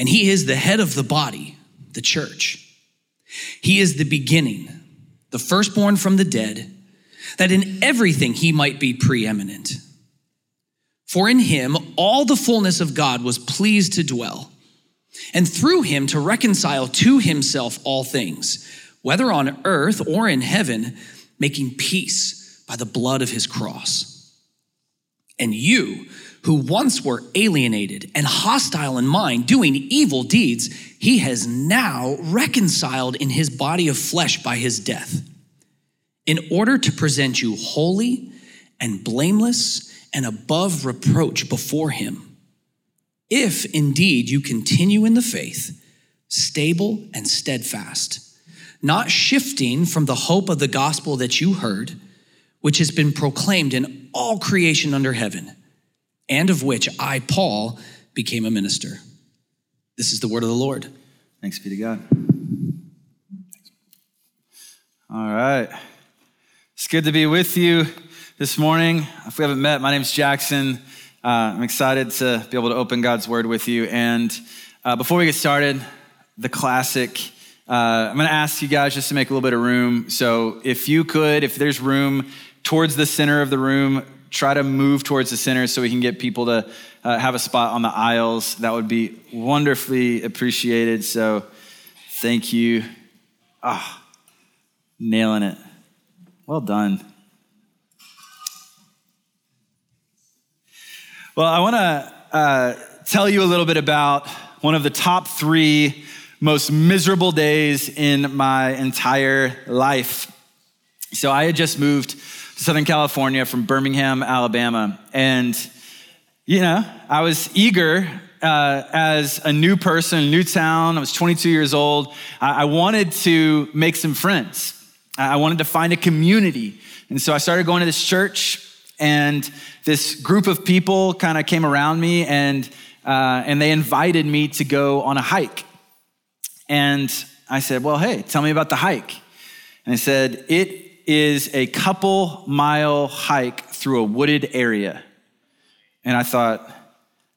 and he is the head of the body, the church. He is the beginning, the firstborn from the dead, that in everything he might be preeminent. For in him all the fullness of God was pleased to dwell, and through him to reconcile to himself all things, whether on earth or in heaven, making peace by the blood of his cross. And you, who once were alienated and hostile in mind, doing evil deeds, he has now reconciled in his body of flesh by his death, in order to present you holy and blameless and above reproach before him. If indeed you continue in the faith, stable and steadfast, not shifting from the hope of the gospel that you heard, which has been proclaimed in all creation under heaven and of which I, Paul, became a minister. This is the word of the Lord. Thanks be to God. All right. It's good to be with you this morning. If we haven't met, my name's Jackson. Uh, I'm excited to be able to open God's word with you. And uh, before we get started, the classic. Uh, I'm going to ask you guys just to make a little bit of room. So, if you could, if there's room towards the center of the room, try to move towards the center so we can get people to uh, have a spot on the aisles. That would be wonderfully appreciated. So thank you. Ah, oh, nailing it. Well done. Well, I want to uh, tell you a little bit about one of the top three most miserable days in my entire life. So I had just moved Southern California from Birmingham, Alabama. And, you know, I was eager uh, as a new person, new town. I was 22 years old. I, I wanted to make some friends. I wanted to find a community. And so I started going to this church, and this group of people kind of came around me and, uh, and they invited me to go on a hike. And I said, Well, hey, tell me about the hike. And I said, It is a couple mile hike through a wooded area. And I thought,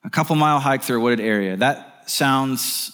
a couple mile hike through a wooded area. That sounds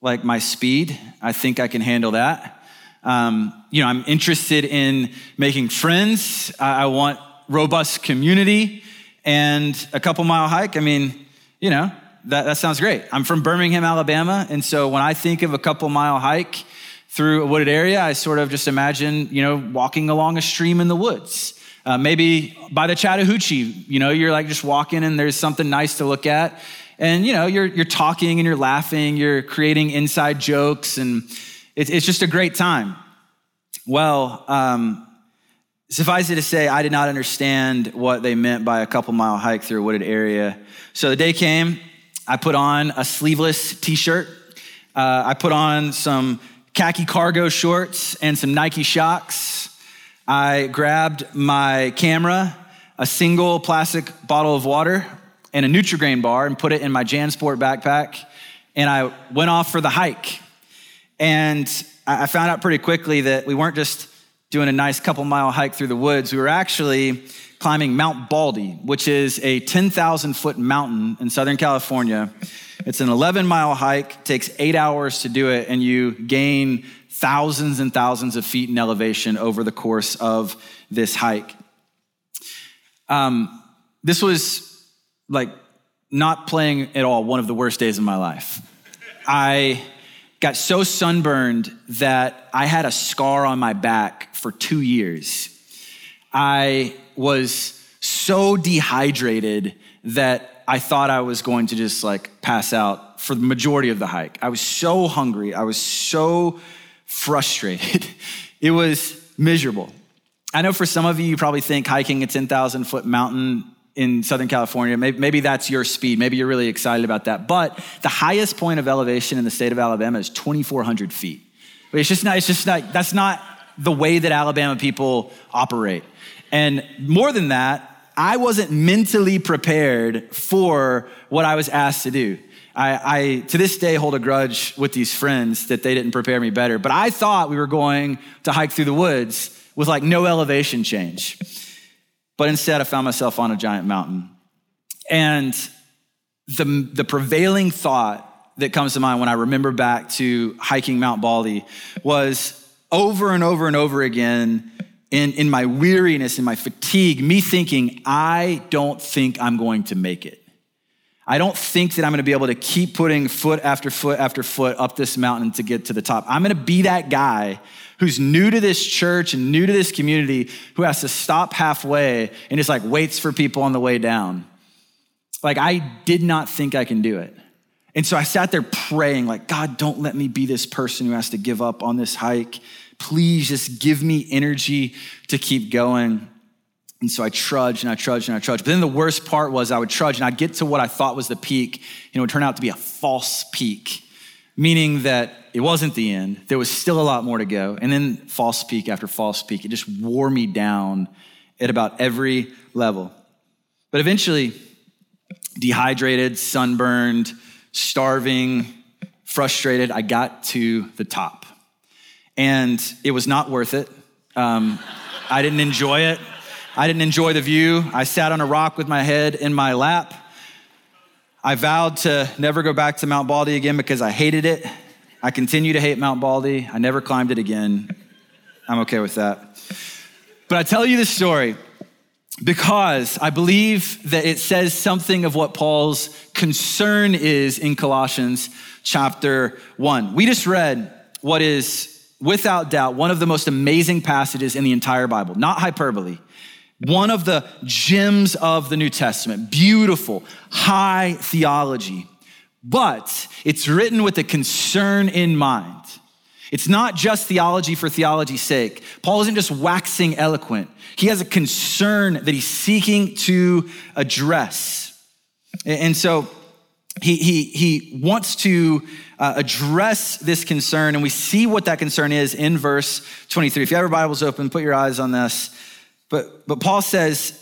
like my speed. I think I can handle that. Um, you know, I'm interested in making friends. I, I want robust community and a couple mile hike. I mean, you know, that, that sounds great. I'm from Birmingham, Alabama. And so when I think of a couple mile hike, through a wooded area, I sort of just imagine, you know, walking along a stream in the woods. Uh, maybe by the Chattahoochee, you know, you're like just walking and there's something nice to look at. And, you know, you're, you're talking and you're laughing, you're creating inside jokes, and it, it's just a great time. Well, um, suffice it to say, I did not understand what they meant by a couple mile hike through a wooded area. So the day came, I put on a sleeveless t shirt. Uh, I put on some khaki cargo shorts, and some Nike Shox. I grabbed my camera, a single plastic bottle of water, and a Nutrigrain bar and put it in my JanSport backpack. And I went off for the hike. And I found out pretty quickly that we weren't just doing a nice couple mile hike through the woods. We were actually climbing Mount Baldy, which is a 10,000 foot mountain in Southern California. It's an 11 mile hike, takes eight hours to do it, and you gain thousands and thousands of feet in elevation over the course of this hike. Um, this was like not playing at all one of the worst days of my life. I got so sunburned that I had a scar on my back for two years. I was so dehydrated that I thought I was going to just like pass out for the majority of the hike. I was so hungry. I was so frustrated. It was miserable. I know for some of you, you probably think hiking a 10,000 foot mountain in Southern California. Maybe, maybe, that's your speed. Maybe you're really excited about that. But the highest point of elevation in the state of Alabama is 2,400 feet. But it's just not, it's just not, that's not the way that Alabama people operate. And more than that, I wasn't mentally prepared for what I was asked to do. I, I, to this day, hold a grudge with these friends that they didn't prepare me better. But I thought we were going to hike through the woods with like no elevation change. But instead, I found myself on a giant mountain. And the, the prevailing thought that comes to mind when I remember back to hiking Mount Baldy was over and over and over again in, in my weariness, in my fatigue, me thinking, I don't think I'm going to make it. I don't think that I'm gonna be able to keep putting foot after foot after foot up this mountain to get to the top. I'm gonna be that guy who's new to this church and new to this community who has to stop halfway and just like waits for people on the way down. Like, I did not think I can do it. And so I sat there praying, like, God, don't let me be this person who has to give up on this hike. Please just give me energy to keep going. And so I trudged and I trudged and I trudged. But then the worst part was I would trudge and I'd get to what I thought was the peak, and it would turn out to be a false peak, meaning that it wasn't the end. There was still a lot more to go. And then false peak after false peak, it just wore me down at about every level. But eventually, dehydrated, sunburned, starving, frustrated, I got to the top. And it was not worth it. Um, I didn't enjoy it. I didn't enjoy the view. I sat on a rock with my head in my lap. I vowed to never go back to Mount Baldy again because I hated it. I continue to hate Mount Baldy. I never climbed it again. I'm okay with that. But I tell you this story because I believe that it says something of what Paul's concern is in Colossians chapter 1. We just read what is, without doubt, one of the most amazing passages in the entire Bible, not hyperbole one of the gems of the New Testament. Beautiful, high theology. But it's written with a concern in mind. It's not just theology for theology's sake. Paul isn't just waxing eloquent. He has a concern that he's seeking to address. And so he, he, he wants to uh, address this concern, and we see what that concern is in verse 23. If you have your Bibles open, put your eyes on this. But, but Paul says,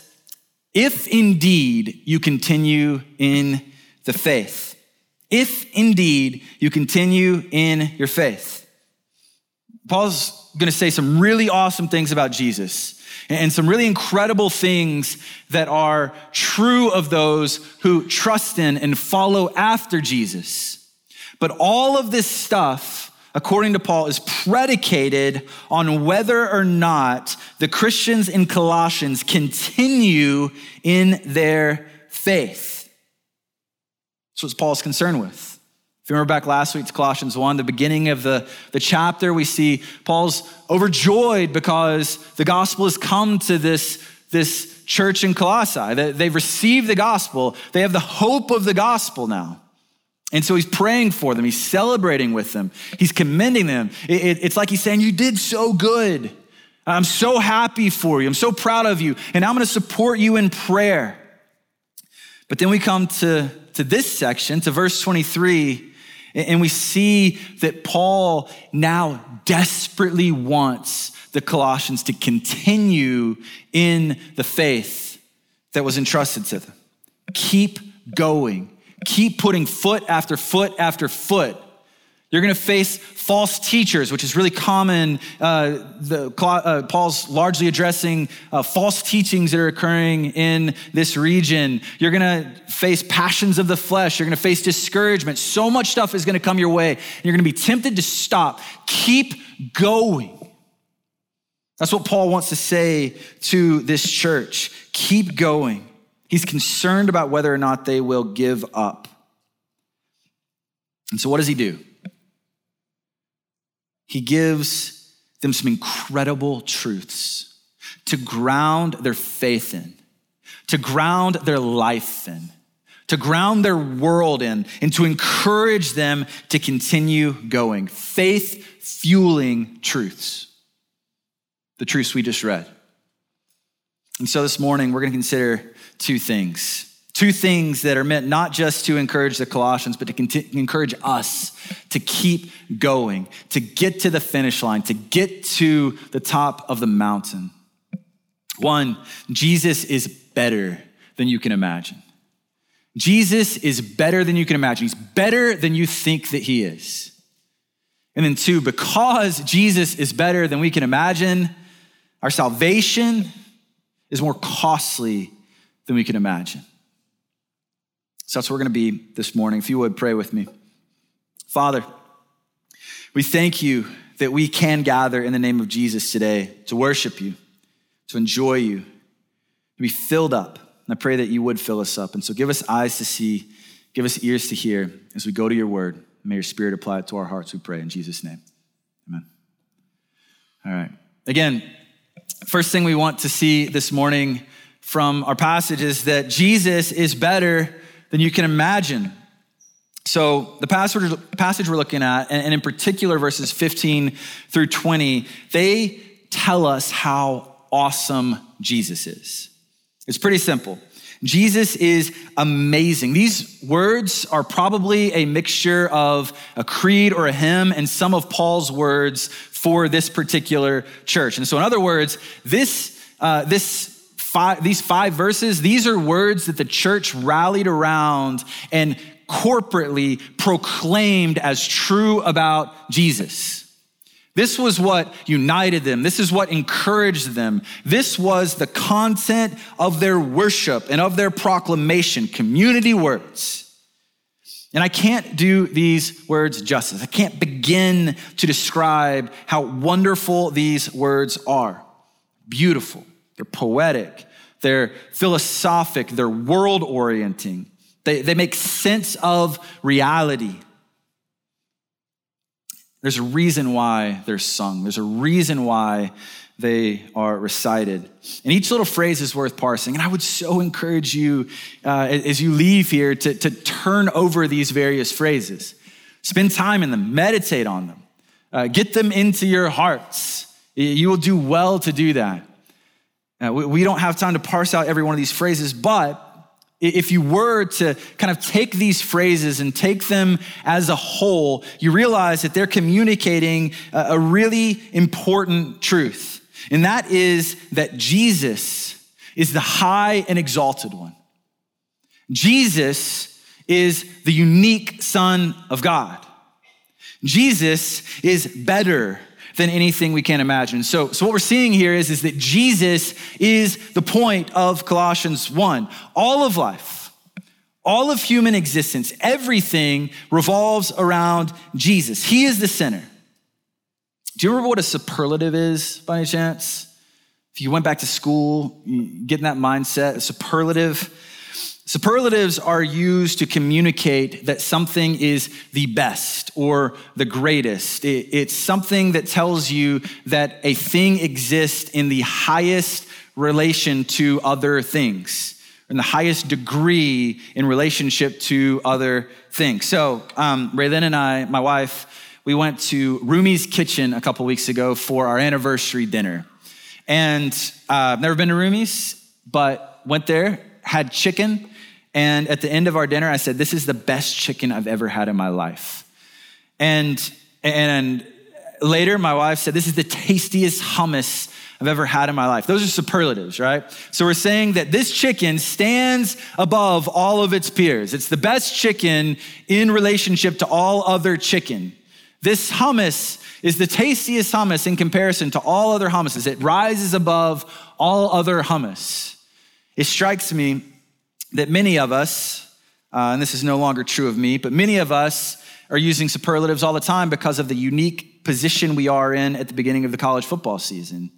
if indeed you continue in the faith, if indeed you continue in your faith. Paul's gonna say some really awesome things about Jesus and some really incredible things that are true of those who trust in and follow after Jesus. But all of this stuff according to Paul, is predicated on whether or not the Christians in Colossians continue in their faith. That's what Paul's concerned with. If you remember back last week to Colossians 1, the beginning of the, the chapter, we see Paul's overjoyed because the gospel has come to this, this church in Colossae. They've received the gospel, they have the hope of the gospel now. And so he's praying for them. He's celebrating with them. He's commending them. It, it, it's like he's saying, You did so good. I'm so happy for you. I'm so proud of you. And I'm going to support you in prayer. But then we come to, to this section, to verse 23, and we see that Paul now desperately wants the Colossians to continue in the faith that was entrusted to them. Keep going keep putting foot after foot after foot. You're going to face false teachers, which is really common. Uh, the, uh, Paul's largely addressing uh, false teachings that are occurring in this region. You're going to face passions of the flesh. You're going to face discouragement. So much stuff is going to come your way. And you're going to be tempted to stop. Keep going. That's what Paul wants to say to this church. Keep going. He's concerned about whether or not they will give up. And so, what does he do? He gives them some incredible truths to ground their faith in, to ground their life in, to ground their world in, and to encourage them to continue going. Faith fueling truths. The truths we just read. And so this morning, we're going to consider two things. Two things that are meant not just to encourage the Colossians, but to encourage us to keep going, to get to the finish line, to get to the top of the mountain. One, Jesus is better than you can imagine. Jesus is better than you can imagine. He's better than you think that he is. And then, two, because Jesus is better than we can imagine, our salvation is more costly than we can imagine. So that's where we're going to be this morning. If you would pray with me. Father, we thank you that we can gather in the name of Jesus today to worship you, to enjoy you, to be filled up. And I pray that you would fill us up. And so give us eyes to see, give us ears to hear as we go to your word. May your spirit apply it to our hearts, we pray in Jesus' name. Amen. All right. Again, first thing we want to see this morning from our passage is that Jesus is better than you can imagine. So, the passage, we're looking at, and in particular verses 15 through 20, they tell us how awesome Jesus is. It's pretty simple. Jesus is amazing. These words are probably a mixture of a creed or a hymn and some of Paul's words for this particular church. And so, in other words, this, uh, this five, these five verses, these are words that the church rallied around and corporately proclaimed as true about Jesus. This was what united them. This is what encouraged them. This was the content of their worship and of their proclamation, community words. And I can't do these words justice. I can't begin to describe how wonderful these words are. Beautiful, they're poetic, they're philosophic, they're world orienting, they, they make sense of reality. There's a reason why they're sung, there's a reason why they are recited. And each little phrase is worth parsing. And I would so encourage you uh, as you leave here to, to turn over these various phrases. Spend time in them, meditate on them, uh, get them into your hearts. You will do well to do that. Uh, we, we don't have time to parse out every one of these phrases, but if you were to kind of take these phrases and take them as a whole, you realize that they're communicating a really important truth. And that is that Jesus is the high and exalted one. Jesus is the unique Son of God. Jesus is better than anything we can imagine. So, so what we're seeing here is, is that Jesus is the point of Colossians 1. All of life, all of human existence, everything revolves around Jesus. He is the center. Do you remember what a superlative is by any chance? If you went back to school, get in that mindset, a superlative Superlatives are used to communicate that something is the best or the greatest. It's something that tells you that a thing exists in the highest relation to other things, in the highest degree in relationship to other things. So, um, Raylyn and I, my wife, we went to Rumi's Kitchen a couple weeks ago for our anniversary dinner. And uh, I've never been to Rumi's, but went there, had chicken and at the end of our dinner, I said, This is the best chicken I've ever had in my life. And, and later, my wife said, This is the tastiest hummus I've ever had in my life. Those are superlatives, right? So we're saying that this chicken stands above all of its peers. It's the best chicken in relationship to all other chicken. This hummus is the tastiest hummus in comparison to all other hummuses. It rises above all other hummus. It strikes me that many of us, uh, and this is no longer true of me, but many of us are using superlatives all the time because of the unique position we are in at the beginning of the college football season.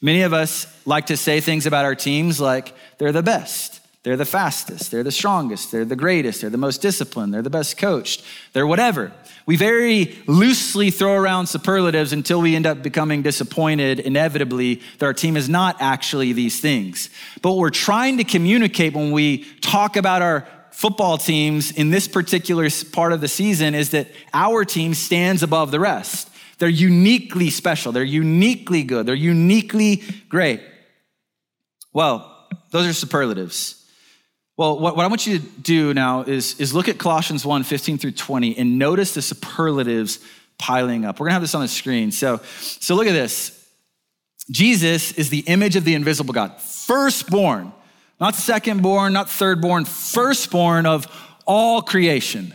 Many of us like to say things about our teams like they're the best, they're the fastest, they're the strongest, they're the greatest, they're the most disciplined, they're the best coached, they're whatever. We very loosely throw around superlatives until we end up becoming disappointed, inevitably, that our team is not actually these things. But what we're trying to communicate when we talk about our football teams in this particular part of the season is that our team stands above the rest. They're uniquely special, they're uniquely good, they're uniquely great. Well, those are superlatives. Well, what, what I want you to do now is, is look at Colossians 1 15 through 20 and notice the superlatives piling up. We're gonna have this on the screen. So, so look at this. Jesus is the image of the invisible God, firstborn, not second born, not thirdborn, firstborn of all creation.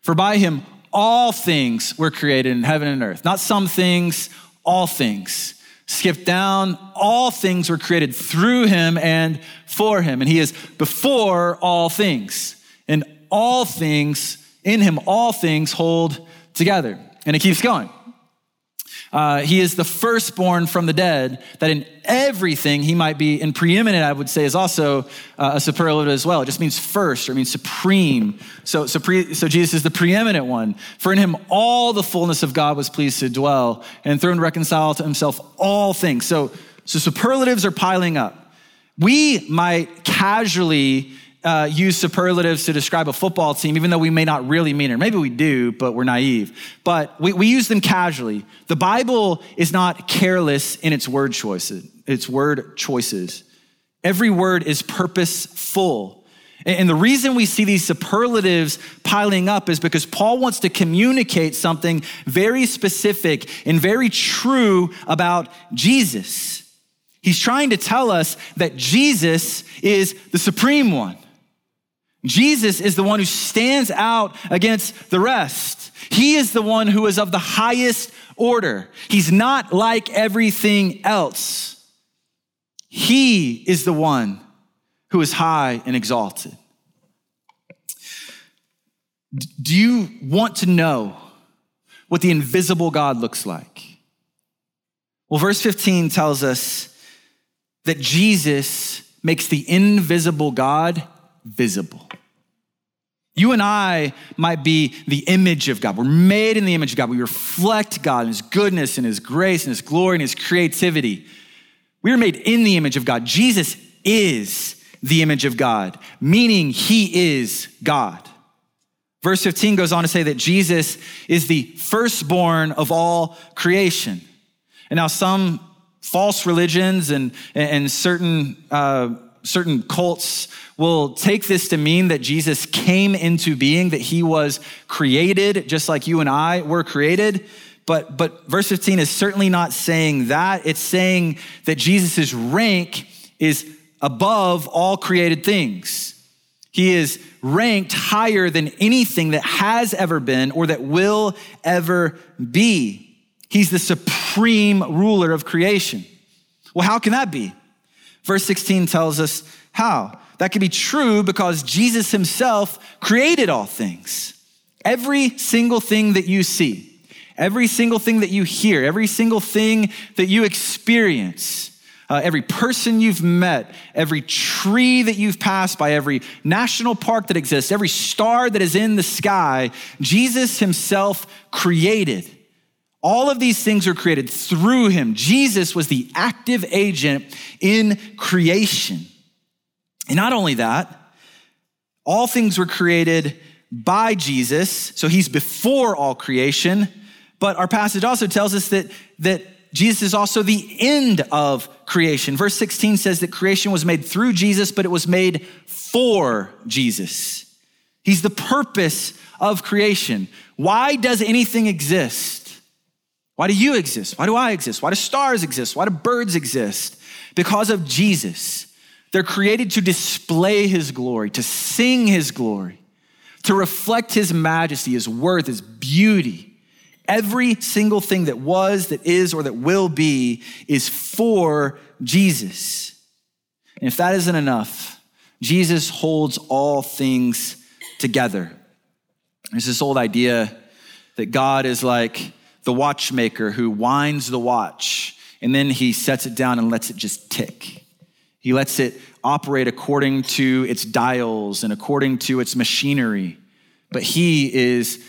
For by him all things were created in heaven and earth, not some things, all things. Skip down, all things were created through him and for him, and he is before all things. And all things, in him, all things hold together. And it keeps going. Uh, he is the firstborn from the dead, that in everything he might be, and preeminent, I would say, is also uh, a superlative as well. It just means first, or it means supreme. So, so, pre, so Jesus is the preeminent one. For in him all the fullness of God was pleased to dwell, and through and reconcile to himself all things. So, so superlatives are piling up. We might casually uh, use superlatives to describe a football team, even though we may not really mean it. Maybe we do, but we're naive. But we, we use them casually. The Bible is not careless in its word choices. Its word choices. Every word is purposeful. And the reason we see these superlatives piling up is because Paul wants to communicate something very specific and very true about Jesus. He's trying to tell us that Jesus is the supreme one. Jesus is the one who stands out against the rest. He is the one who is of the highest order. He's not like everything else. He is the one who is high and exalted. Do you want to know what the invisible God looks like? Well, verse 15 tells us that Jesus makes the invisible God visible. You and I might be the image of God. We're made in the image of God. We reflect God and His goodness and His grace and His glory and His creativity. We are made in the image of God. Jesus is the image of God, meaning He is God. Verse 15 goes on to say that Jesus is the firstborn of all creation. And now, some false religions and, and certain uh, certain cults will take this to mean that Jesus came into being, that he was created just like you and I were created. But, but verse 15 is certainly not saying that. It's saying that Jesus' rank is above all created things. He is ranked higher than anything that has ever been or that will ever be. He's the supreme ruler of creation. Well, how can that be? Verse 16 tells us how. That can be true because Jesus himself created all things. Every single thing that you see, every single thing that you hear, every single thing that you experience, uh, every person you've met, every tree that you've passed by, every national park that exists, every star that is in the sky, Jesus himself created. All of these things were created through him. Jesus was the active agent in creation. And not only that, all things were created by Jesus, so he's before all creation. But our passage also tells us that, that Jesus is also the end of creation. Verse 16 says that creation was made through Jesus, but it was made for Jesus. He's the purpose of creation. Why does anything exist? Why do you exist? Why do I exist? Why do stars exist? Why do birds exist? Because of Jesus. They're created to display his glory, to sing his glory, to reflect his majesty, his worth, his beauty. Every single thing that was, that is, or that will be is for Jesus. And if that isn't enough, Jesus holds all things together. There's this old idea that God is like, the watchmaker who winds the watch and then he sets it down and lets it just tick. He lets it operate according to its dials and according to its machinery. But he is,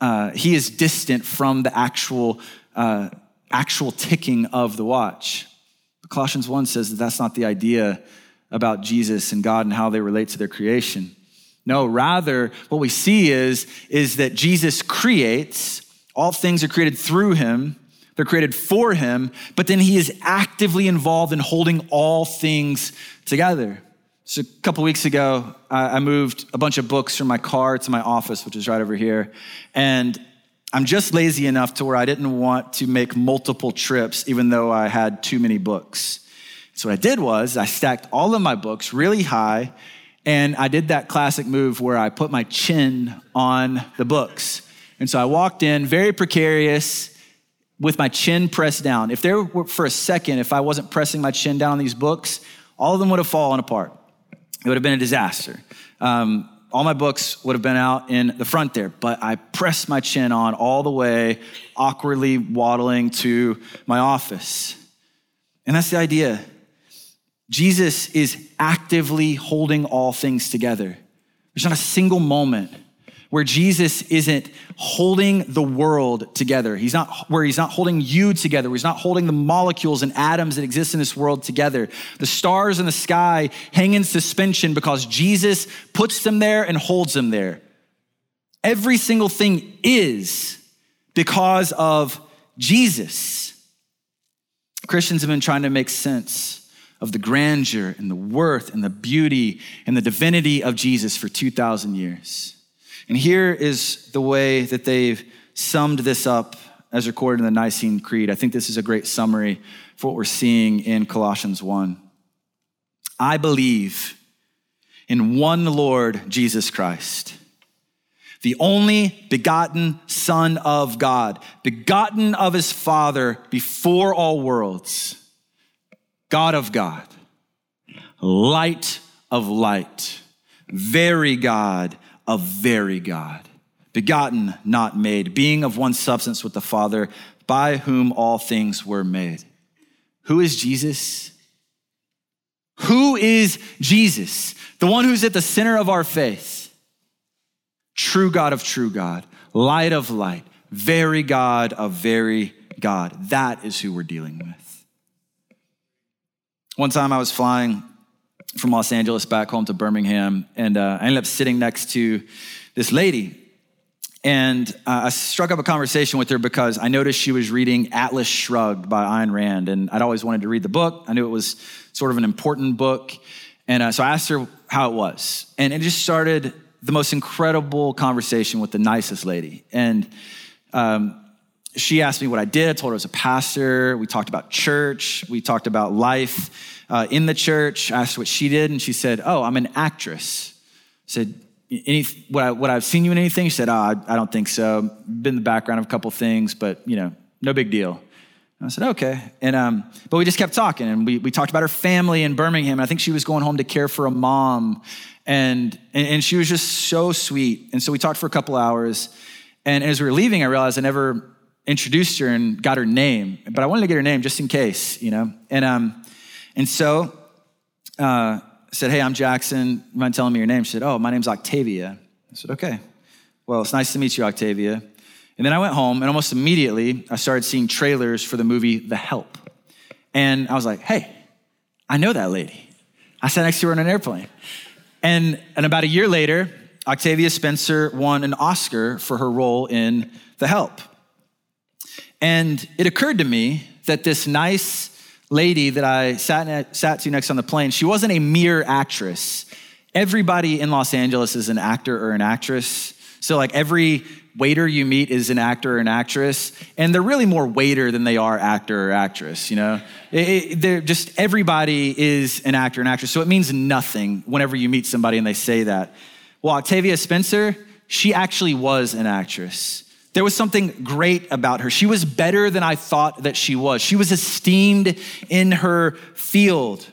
uh, he is distant from the actual, uh, actual ticking of the watch. Colossians 1 says that that's not the idea about Jesus and God and how they relate to their creation. No, rather, what we see is, is that Jesus creates all things are created through him, They're created for him, but then he is actively involved in holding all things together. So a couple weeks ago, I moved a bunch of books from my car to my office, which is right over here. And I'm just lazy enough to where I didn't want to make multiple trips, even though I had too many books. So what I did was I stacked all of my books really high, and I did that classic move where I put my chin on the books. And so I walked in very precarious with my chin pressed down. If there were for a second, if I wasn't pressing my chin down on these books, all of them would have fallen apart. It would have been a disaster. Um, all my books would have been out in the front there, but I pressed my chin on all the way, awkwardly waddling to my office. And that's the idea. Jesus is actively holding all things together. There's not a single moment where Jesus isn't holding the world together. He's not where he's not holding you together. Where He's not holding the molecules and atoms that exist in this world together. The stars in the sky hang in suspension because Jesus puts them there and holds them there. Every single thing is because of Jesus. Christians have been trying to make sense of the grandeur and the worth and the beauty and the divinity of Jesus for 2,000 years. And here is the way that they've summed this up as recorded in the Nicene Creed. I think this is a great summary for what we're seeing in Colossians 1. I believe in one Lord Jesus Christ, the only begotten Son of God, begotten of his Father before all worlds, God of God, light of light, very God a very God, begotten, not made, being of one substance with the Father, by whom all things were made. Who is Jesus? Who is Jesus? The one who's at the center of our faith. True God of true God, light of light, very God of very God. That is who we're dealing with. One time I was flying from Los Angeles back home to Birmingham, and uh, I ended up sitting next to this lady. And uh, I struck up a conversation with her because I noticed she was reading Atlas Shrugged by Ayn Rand, and I'd always wanted to read the book. I knew it was sort of an important book. And uh, so I asked her how it was. And it just started the most incredible conversation with the nicest lady. And um, she asked me what I did. I told her I was a pastor. We talked about church. We talked about life uh, in the church. Asked what she did, and she said, "Oh, I'm an actress." I said, Any, what, I, what I've seen you in anything? She said, "Oh, I, I don't think so. Been in the background of a couple things, but you know, no big deal." I said, "Okay." And um, but we just kept talking, and we we talked about her family in Birmingham. And I think she was going home to care for a mom, and and, and she was just so sweet. And so we talked for a couple hours. And as we were leaving, I realized I never introduced her and got her name, but I wanted to get her name just in case, you know. And um, and so uh, said, Hey, I'm Jackson. You mind telling me your name? She said, Oh, my name's Octavia. I said, Okay. Well, it's nice to meet you, Octavia. And then I went home, and almost immediately, I started seeing trailers for the movie The Help. And I was like, Hey, I know that lady. I sat next to her on an airplane. And, and about a year later, Octavia Spencer won an Oscar for her role in The Help. And it occurred to me that this nice, lady that I sat, sat to next on the plane, she wasn't a mere actress. Everybody in Los Angeles is an actor or an actress. So, like, every waiter you meet is an actor or an actress, and they're really more waiter than they are actor or actress, you know? It, it, they're just, everybody is an actor and actress, so it means nothing whenever you meet somebody and they say that. Well, Octavia Spencer, she actually was an actress. There was something great about her. She was better than I thought that she was. She was esteemed in her field.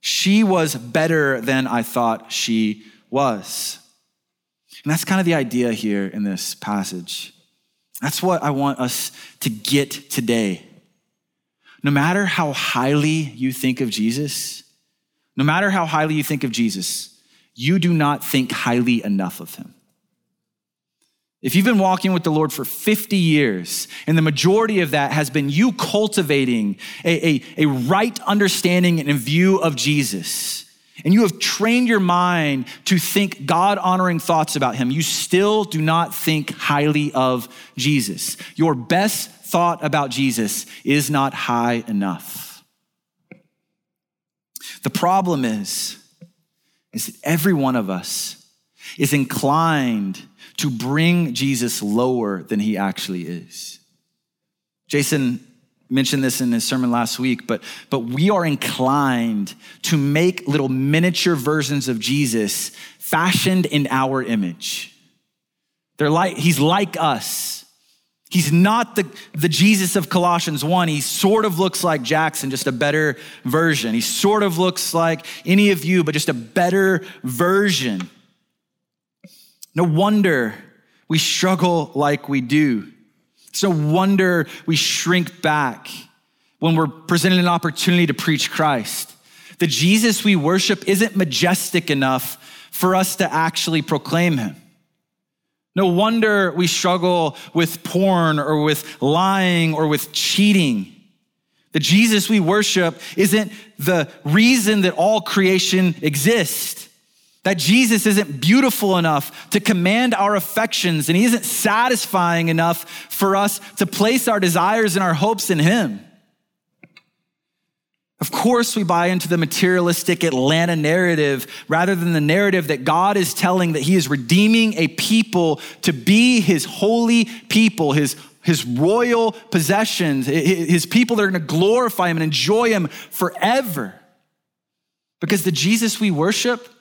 She was better than I thought she was. And that's kind of the idea here in this passage. That's what I want us to get today. No matter how highly you think of Jesus, no matter how highly you think of Jesus, you do not think highly enough of him. If you've been walking with the Lord for 50 years, and the majority of that has been you cultivating a, a, a right understanding and view of Jesus, and you have trained your mind to think God honoring thoughts about him, you still do not think highly of Jesus. Your best thought about Jesus is not high enough. The problem is, is that every one of us is inclined to bring Jesus lower than he actually is. Jason mentioned this in his sermon last week, but, but we are inclined to make little miniature versions of Jesus fashioned in our image. They're like, he's like us. He's not the, the Jesus of Colossians 1. He sort of looks like Jackson, just a better version. He sort of looks like any of you, but just a better version. No wonder we struggle like we do. It's no wonder we shrink back when we're presented an opportunity to preach Christ. The Jesus we worship isn't majestic enough for us to actually proclaim him. No wonder we struggle with porn or with lying or with cheating. The Jesus we worship isn't the reason that all creation exists that Jesus isn't beautiful enough to command our affections and he isn't satisfying enough for us to place our desires and our hopes in him. Of course, we buy into the materialistic Atlanta narrative rather than the narrative that God is telling that He is redeeming a people to be His holy people, His, his royal possessions, His people that are going to glorify Him and enjoy Him forever. Because the Jesus we worship,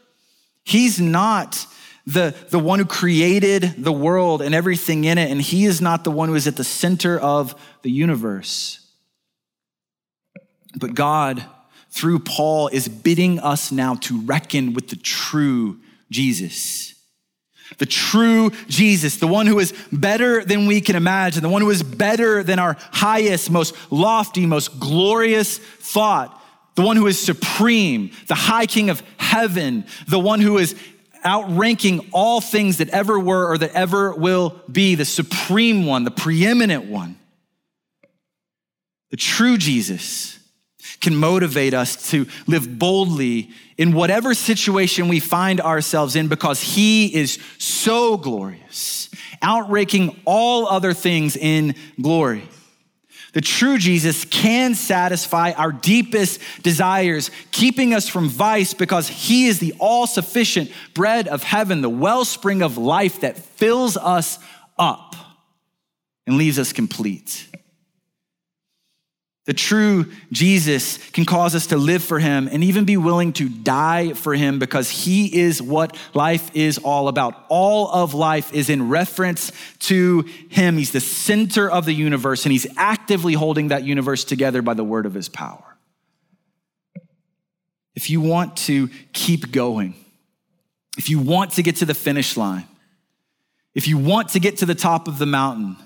He's not the, the one who created the world and everything in it, and he is not the one who is at the center of the universe. But God, through Paul, is bidding us now to reckon with the true Jesus. The true Jesus, the one who is better than we can imagine, the one who is better than our highest, most lofty, most glorious thought the one who is supreme, the high king of heaven, the one who is outranking all things that ever were or that ever will be, the supreme one, the preeminent one. The true Jesus can motivate us to live boldly in whatever situation we find ourselves in because he is so glorious, outranking all other things in glory. The true Jesus can satisfy our deepest desires, keeping us from vice because he is the all sufficient bread of heaven, the wellspring of life that fills us up and leaves us complete. The true Jesus can cause us to live for him and even be willing to die for him because he is what life is all about. All of life is in reference to him. He's the center of the universe and he's actively holding that universe together by the word of his power. If you want to keep going, if you want to get to the finish line, if you want to get to the top of the mountain,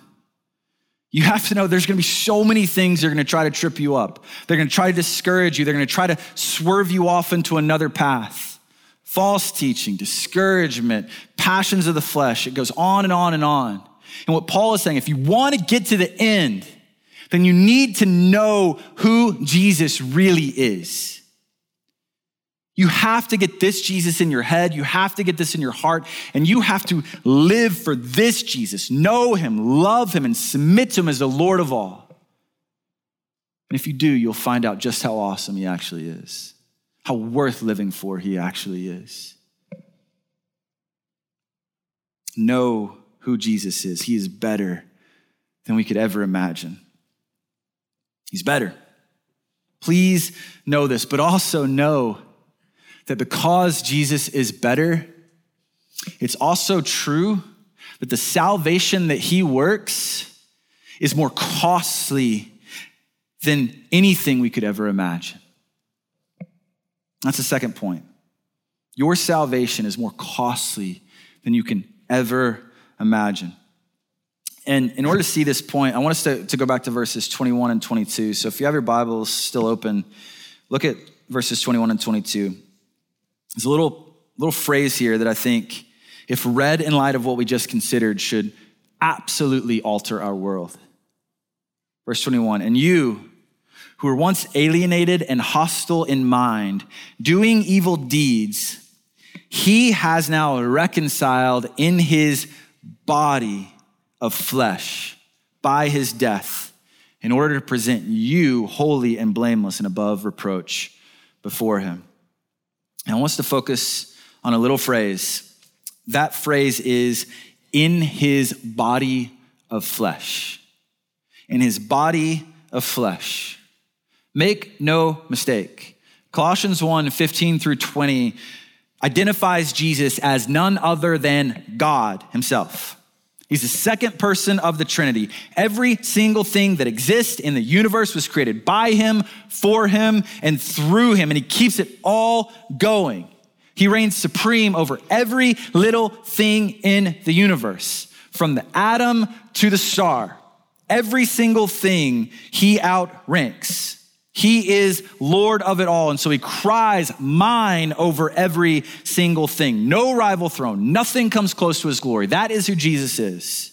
you have to know there's gonna be so many things that are gonna try to trip you up. They're gonna try to discourage you. They're gonna try to swerve you off into another path. False teaching, discouragement, passions of the flesh. It goes on and on and on. And what Paul is saying, if you wanna get to the end, then you need to know who Jesus really is. You have to get this Jesus in your head. You have to get this in your heart. And you have to live for this Jesus. Know him, love him, and submit to him as the Lord of all. And if you do, you'll find out just how awesome he actually is, how worth living for he actually is. Know who Jesus is. He is better than we could ever imagine. He's better. Please know this, but also know that because Jesus is better, it's also true that the salvation that he works is more costly than anything we could ever imagine. That's the second point. Your salvation is more costly than you can ever imagine. And in order to see this point, I want us to, to go back to verses 21 and 22. So if you have your Bibles still open, look at verses 21 and 22. There's a little, little phrase here that I think, if read in light of what we just considered, should absolutely alter our world. Verse 21 And you who were once alienated and hostile in mind, doing evil deeds, he has now reconciled in his body of flesh by his death in order to present you holy and blameless and above reproach before him. And I want us to focus on a little phrase. That phrase is in his body of flesh. In his body of flesh. Make no mistake. Colossians 1 15 through 20 identifies Jesus as none other than God himself. He's the second person of the Trinity. Every single thing that exists in the universe was created by him, for him, and through him, and he keeps it all going. He reigns supreme over every little thing in the universe, from the atom to the star. Every single thing he outranks. He is Lord of it all. And so he cries, Mine over every single thing. No rival throne. Nothing comes close to his glory. That is who Jesus is.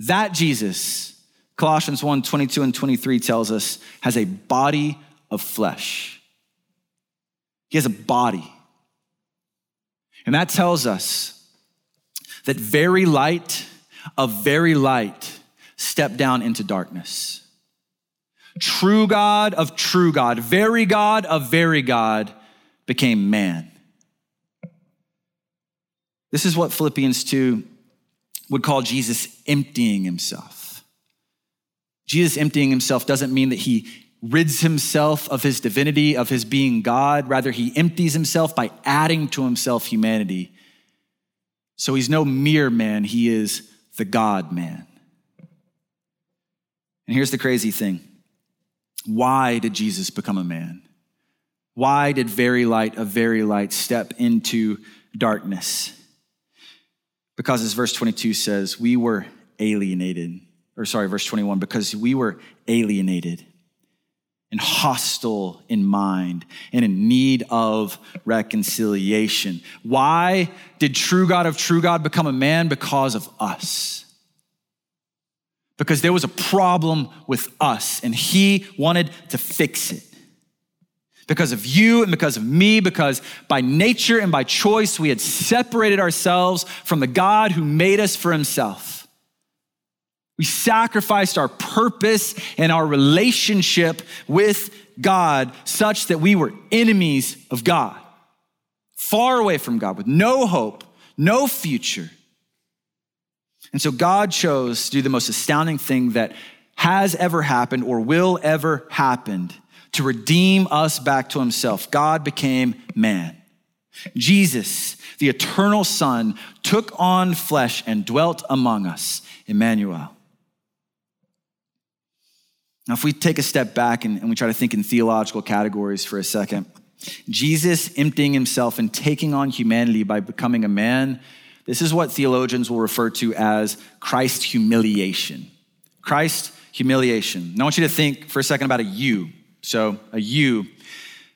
That Jesus, Colossians 1 22 and 23 tells us, has a body of flesh. He has a body. And that tells us that very light of very light stepped down into darkness true God of true God, very God of very God, became man. This is what Philippians 2 would call Jesus emptying himself. Jesus emptying himself doesn't mean that he rids himself of his divinity, of his being God. Rather, he empties himself by adding to himself humanity. So he's no mere man, he is the God man. And here's the crazy thing why did Jesus become a man? Why did very light of very light step into darkness? Because as verse 22 says, we were alienated, or sorry, verse 21, because we were alienated and hostile in mind and in need of reconciliation. Why did true God of true God become a man? Because of us because there was a problem with us and he wanted to fix it. Because of you and because of me, because by nature and by choice, we had separated ourselves from the God who made us for himself. We sacrificed our purpose and our relationship with God such that we were enemies of God, far away from God, with no hope, no future. And so God chose to do the most astounding thing that has ever happened or will ever happen to redeem us back to himself. God became man. Jesus, the eternal Son, took on flesh and dwelt among us, Emmanuel. Now, if we take a step back and, and we try to think in theological categories for a second, Jesus emptying himself and taking on humanity by becoming a man this is what theologians will refer to as Christ humiliation. Christ humiliation. Now, I want you to think for a second about a U. So, a U.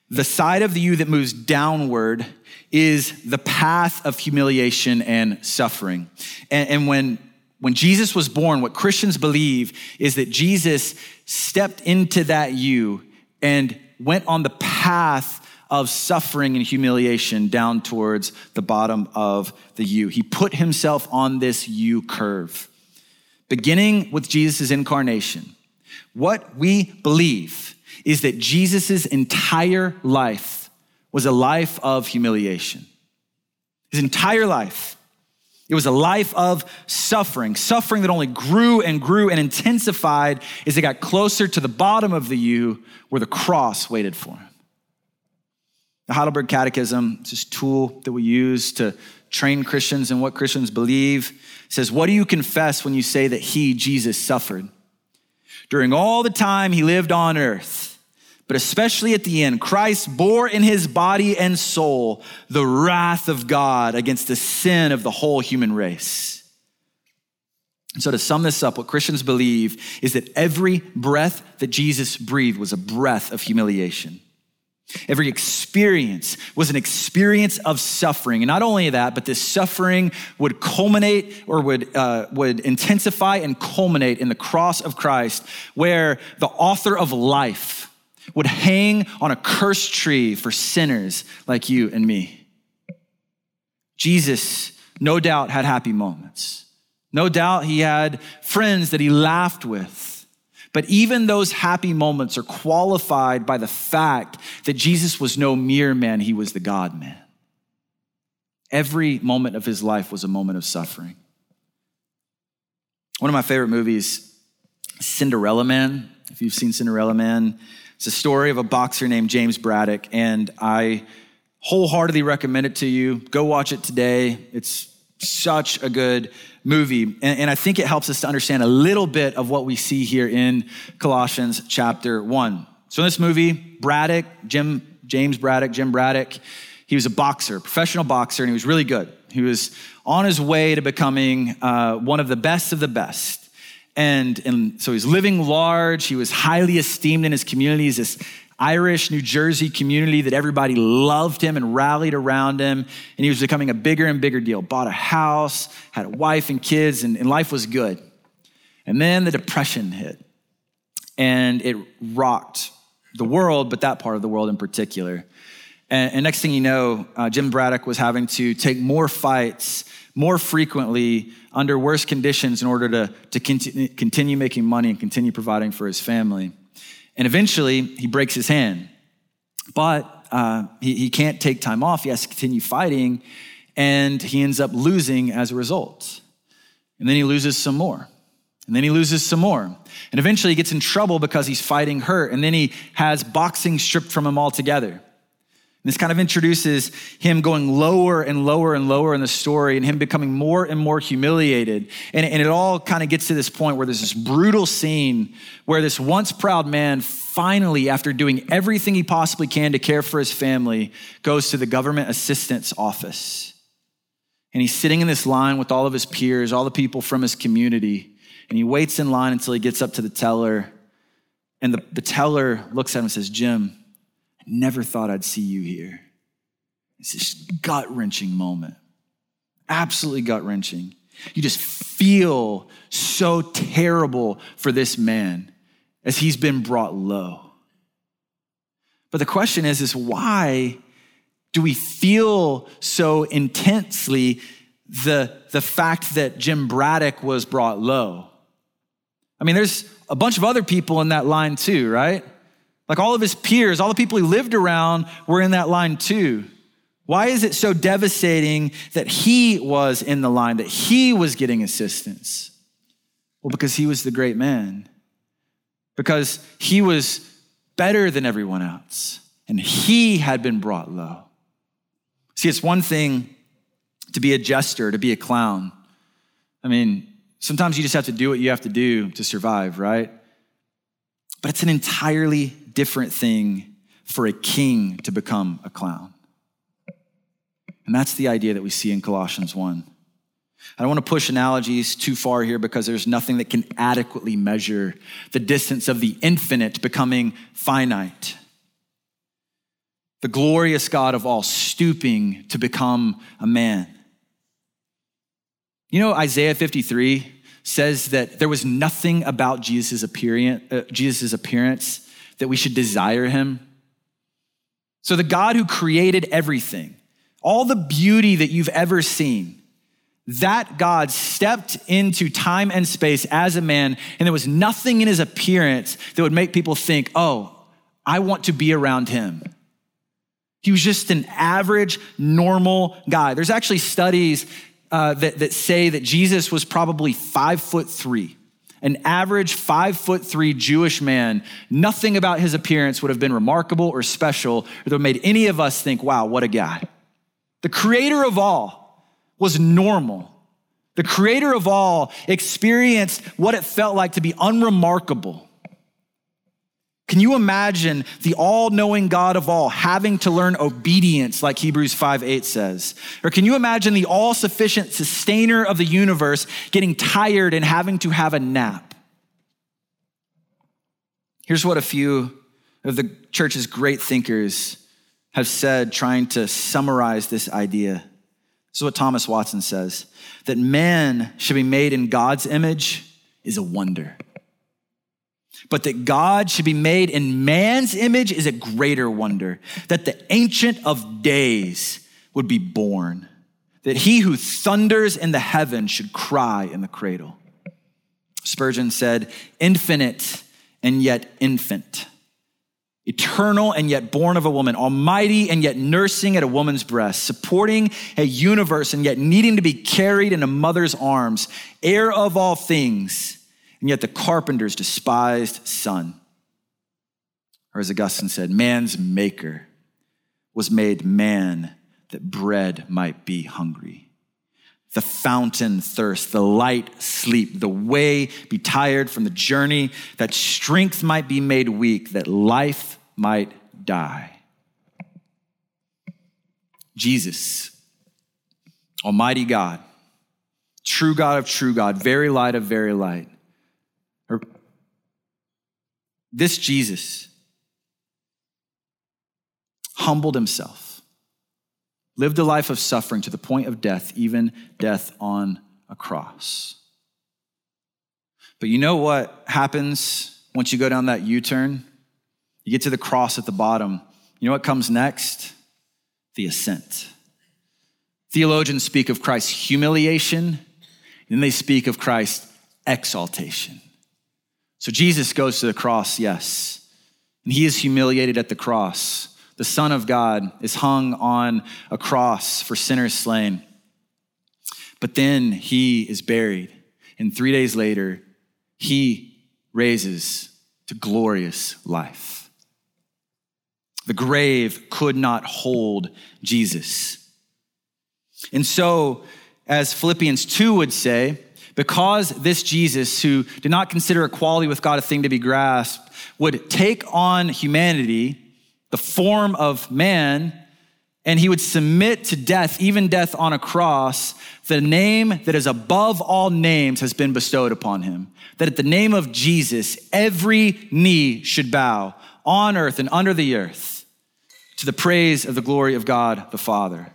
The side of the U that moves downward is the path of humiliation and suffering. And, and when, when Jesus was born, what Christians believe is that Jesus stepped into that U and went on the path of suffering and humiliation down towards the bottom of the U. He put himself on this U curve. Beginning with Jesus' incarnation, what we believe is that Jesus' entire life was a life of humiliation. His entire life. It was a life of suffering, suffering that only grew and grew and intensified as it got closer to the bottom of the U where the cross waited for him. The Heidelberg Catechism, is this tool that we use to train Christians in what Christians believe, says, What do you confess when you say that he, Jesus, suffered? During all the time he lived on earth, but especially at the end, Christ bore in his body and soul the wrath of God against the sin of the whole human race. And so, to sum this up, what Christians believe is that every breath that Jesus breathed was a breath of humiliation. Every experience was an experience of suffering. And not only that, but this suffering would culminate or would, uh, would intensify and culminate in the cross of Christ, where the author of life would hang on a cursed tree for sinners like you and me. Jesus, no doubt, had happy moments. No doubt he had friends that he laughed with. But even those happy moments are qualified by the fact that Jesus was no mere man, he was the God man. Every moment of his life was a moment of suffering. One of my favorite movies, Cinderella Man. If you've seen Cinderella Man, it's a story of a boxer named James Braddock, and I wholeheartedly recommend it to you. Go watch it today. It's such a good movie. And, and, I think it helps us to understand a little bit of what we see here in Colossians chapter 1. So in this movie, Braddock, Jim, James Braddock, Jim Braddock, he was a boxer, professional boxer, and he was really good. He was on his way to becoming uh, one of the best of the best. And, and so he's living large. He was highly esteemed in his community. He's this Irish New Jersey community that everybody loved him and rallied around him. And he was becoming a bigger and bigger deal. Bought a house, had a wife and kids, and, and life was good. And then the Depression hit, and it rocked the world, but that part of the world in particular. And, and next thing you know, uh, Jim Braddock was having to take more fights more frequently under worse conditions in order to, to continue, continue making money and continue providing for his family. And eventually, he breaks his hand. But uh, he, he can't take time off. He has to continue fighting, and he ends up losing as a result. And then he loses some more. And then he loses some more. And eventually, he gets in trouble because he's fighting hurt. And then he has boxing stripped from him altogether. This kind of introduces him going lower and lower and lower in the story and him becoming more and more humiliated. And, and, it all kind of gets to this point where there's this brutal scene where this once proud man finally, after doing everything he possibly can to care for his family, goes to the government assistance office. And he's sitting in this line with all of his peers, all the people from his community. And he waits in line until he gets up to the teller. And the, the teller looks at him and says, Jim, never thought I'd see you here. It's this gut wrenching moment. Absolutely gut wrenching. You just feel so terrible for this man as he's been brought low. But the question is, is why do we feel so intensely the, the fact that Jim Braddock was brought low? I mean, there's a bunch of other people in that line too, right? Like all of his peers, all the people he lived around were in that line too. Why is it so devastating that he was in the line, that he was getting assistance? Well, because he was the great man, because he was better than everyone else, and he had been brought low. See, it's one thing to be a jester, to be a clown. I mean, sometimes you just have to do what you have to do to survive, right? But it's an entirely different thing for a king to become a clown. And that's the idea that we see in Colossians 1. I don't want to push analogies too far here because there's nothing that can adequately measure the distance of the infinite becoming finite. The glorious God of all stooping to become a man. You know, Isaiah 53 says that there was nothing about Jesus' appearance, uh, appearance that we should desire him. So, the God who created everything, all the beauty that you've ever seen, that God stepped into time and space as a man, and there was nothing in his appearance that would make people think, oh, I want to be around him. He was just an average, normal guy. There's actually studies uh, that, that say that Jesus was probably five foot three an average five foot three Jewish man, nothing about his appearance would have been remarkable or special or that would made any of us think, wow, what a guy. The creator of all was normal. The creator of all experienced what it felt like to be unremarkable. Can you imagine the all knowing God of all having to learn obedience, like Hebrews 5 8 says? Or can you imagine the all sufficient sustainer of the universe getting tired and having to have a nap? Here's what a few of the church's great thinkers have said, trying to summarize this idea. This is what Thomas Watson says that man should be made in God's image is a wonder. But that God should be made in man's image is a greater wonder. That the Ancient of Days would be born. That he who thunders in the heavens should cry in the cradle. Spurgeon said, infinite and yet infant eternal and yet born of a woman, almighty and yet nursing at a woman's breast, supporting a universe and yet needing to be carried in a mother's arms, heir of all things, and yet the carpenter's despised son. Or as Augustine said, man's maker was made man that bread might be hungry. The fountain thirst, the light sleep, the way be tired from the journey, that strength might be made weak, that life might die. Jesus, Almighty God, true God of true God, very light of very light. This Jesus humbled himself, lived a life of suffering to the point of death, even death on a cross. But you know what happens once you go down that U turn? You get to the cross at the bottom. You know what comes next? The ascent. Theologians speak of Christ's humiliation, and then they speak of Christ's exaltation. So Jesus goes to the cross, yes, and he is humiliated at the cross. The Son of God is hung on a cross for sinners slain. But then he is buried, and three days later, he raises to glorious life. The grave could not hold Jesus. And so, as Philippians 2 would say, because this Jesus, who did not consider equality with God a thing to be grasped, would take on humanity, the form of man, and he would submit to death, even death on a cross, the name that is above all names has been bestowed upon him. That at the name of Jesus, every knee should bow on earth and under the earth to the praise of the glory of God the Father.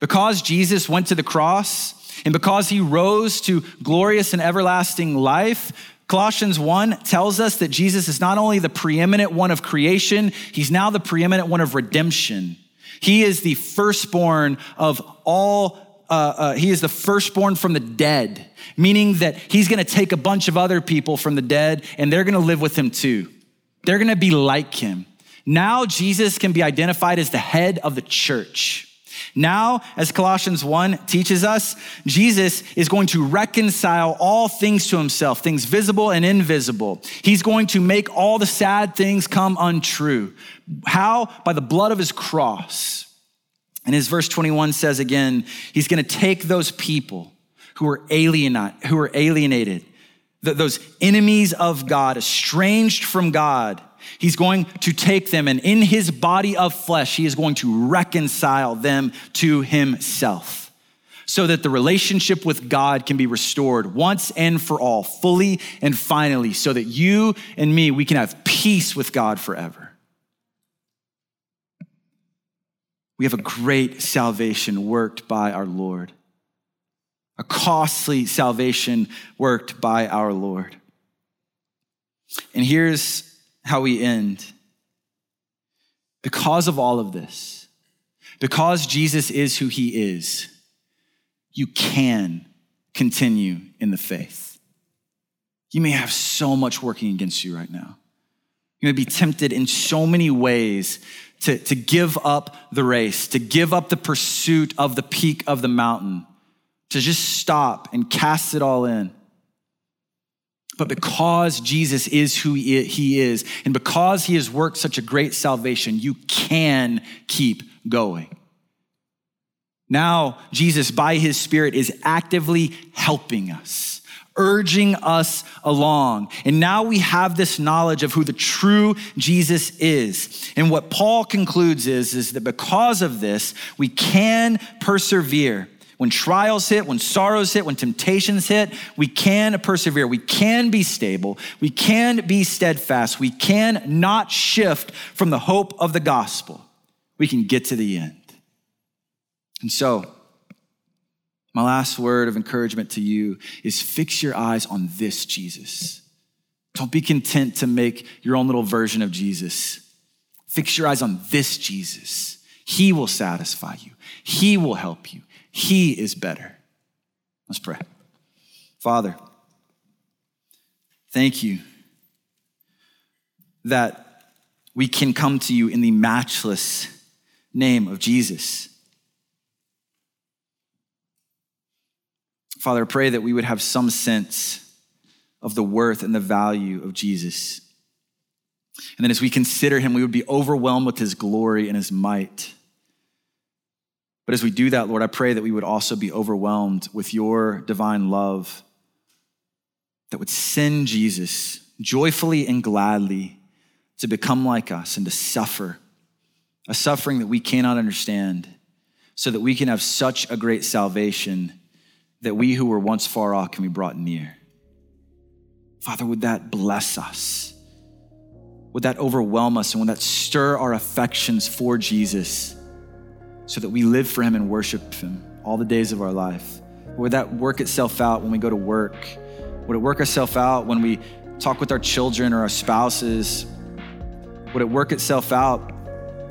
Because Jesus went to the cross and because he rose to glorious and everlasting life, Colossians 1 tells us that Jesus is not only the preeminent one of creation, he's now the preeminent one of redemption. He is the firstborn of all, uh, uh, he is the firstborn from the dead, meaning that he's gonna take a bunch of other people from the dead and they're gonna live with him too. They're gonna be like him. Now Jesus can be identified as the head of the church. Now, as Colossians 1 teaches us, Jesus is going to reconcile all things to himself, things visible and invisible. He's going to make all the sad things come untrue. How? By the blood of his cross. And his verse 21 says again, he's going to take those people who are alienate, who are alienated, those enemies of God, estranged from God, He's going to take them and in his body of flesh, he is going to reconcile them to himself so that the relationship with God can be restored once and for all, fully and finally, so that you and me, we can have peace with God forever. We have a great salvation worked by our Lord, a costly salvation worked by our Lord. And here's how we end. Because of all of this, because Jesus is who he is, you can continue in the faith. You may have so much working against you right now. You may be tempted in so many ways to, to give up the race, to give up the pursuit of the peak of the mountain, to just stop and cast it all in. But because Jesus is who he is, and because he has worked such a great salvation, you can keep going. Now, Jesus, by his Spirit, is actively helping us, urging us along. And now we have this knowledge of who the true Jesus is. And what Paul concludes is, is that because of this, we can persevere When trials hit, when sorrows hit, when temptations hit, we can persevere. We can be stable. We can be steadfast. We can not shift from the hope of the gospel. We can get to the end. And so, my last word of encouragement to you is fix your eyes on this Jesus. Don't be content to make your own little version of Jesus. Fix your eyes on this Jesus. He will satisfy you, He will help you. He is better. Let's pray. Father, thank you that we can come to you in the matchless name of Jesus. Father, I pray that we would have some sense of the worth and the value of Jesus. And then as we consider him, we would be overwhelmed with his glory and his might. But as we do that, Lord, I pray that we would also be overwhelmed with your divine love that would send Jesus joyfully and gladly to become like us and to suffer a suffering that we cannot understand so that we can have such a great salvation that we who were once far off can be brought near. Father, would that bless us? Would that overwhelm us and would that stir our affections for Jesus? So that we live for Him and worship Him all the days of our life? Would that work itself out when we go to work? Would it work itself out when we talk with our children or our spouses? Would it work itself out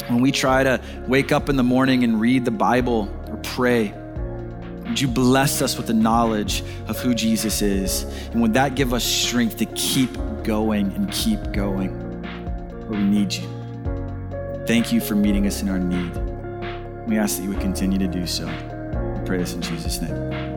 when we try to wake up in the morning and read the Bible or pray? Would you bless us with the knowledge of who Jesus is? And would that give us strength to keep going and keep going we need you? Thank you for meeting us in our need. We ask that you would continue to do so. We pray this in Jesus' name.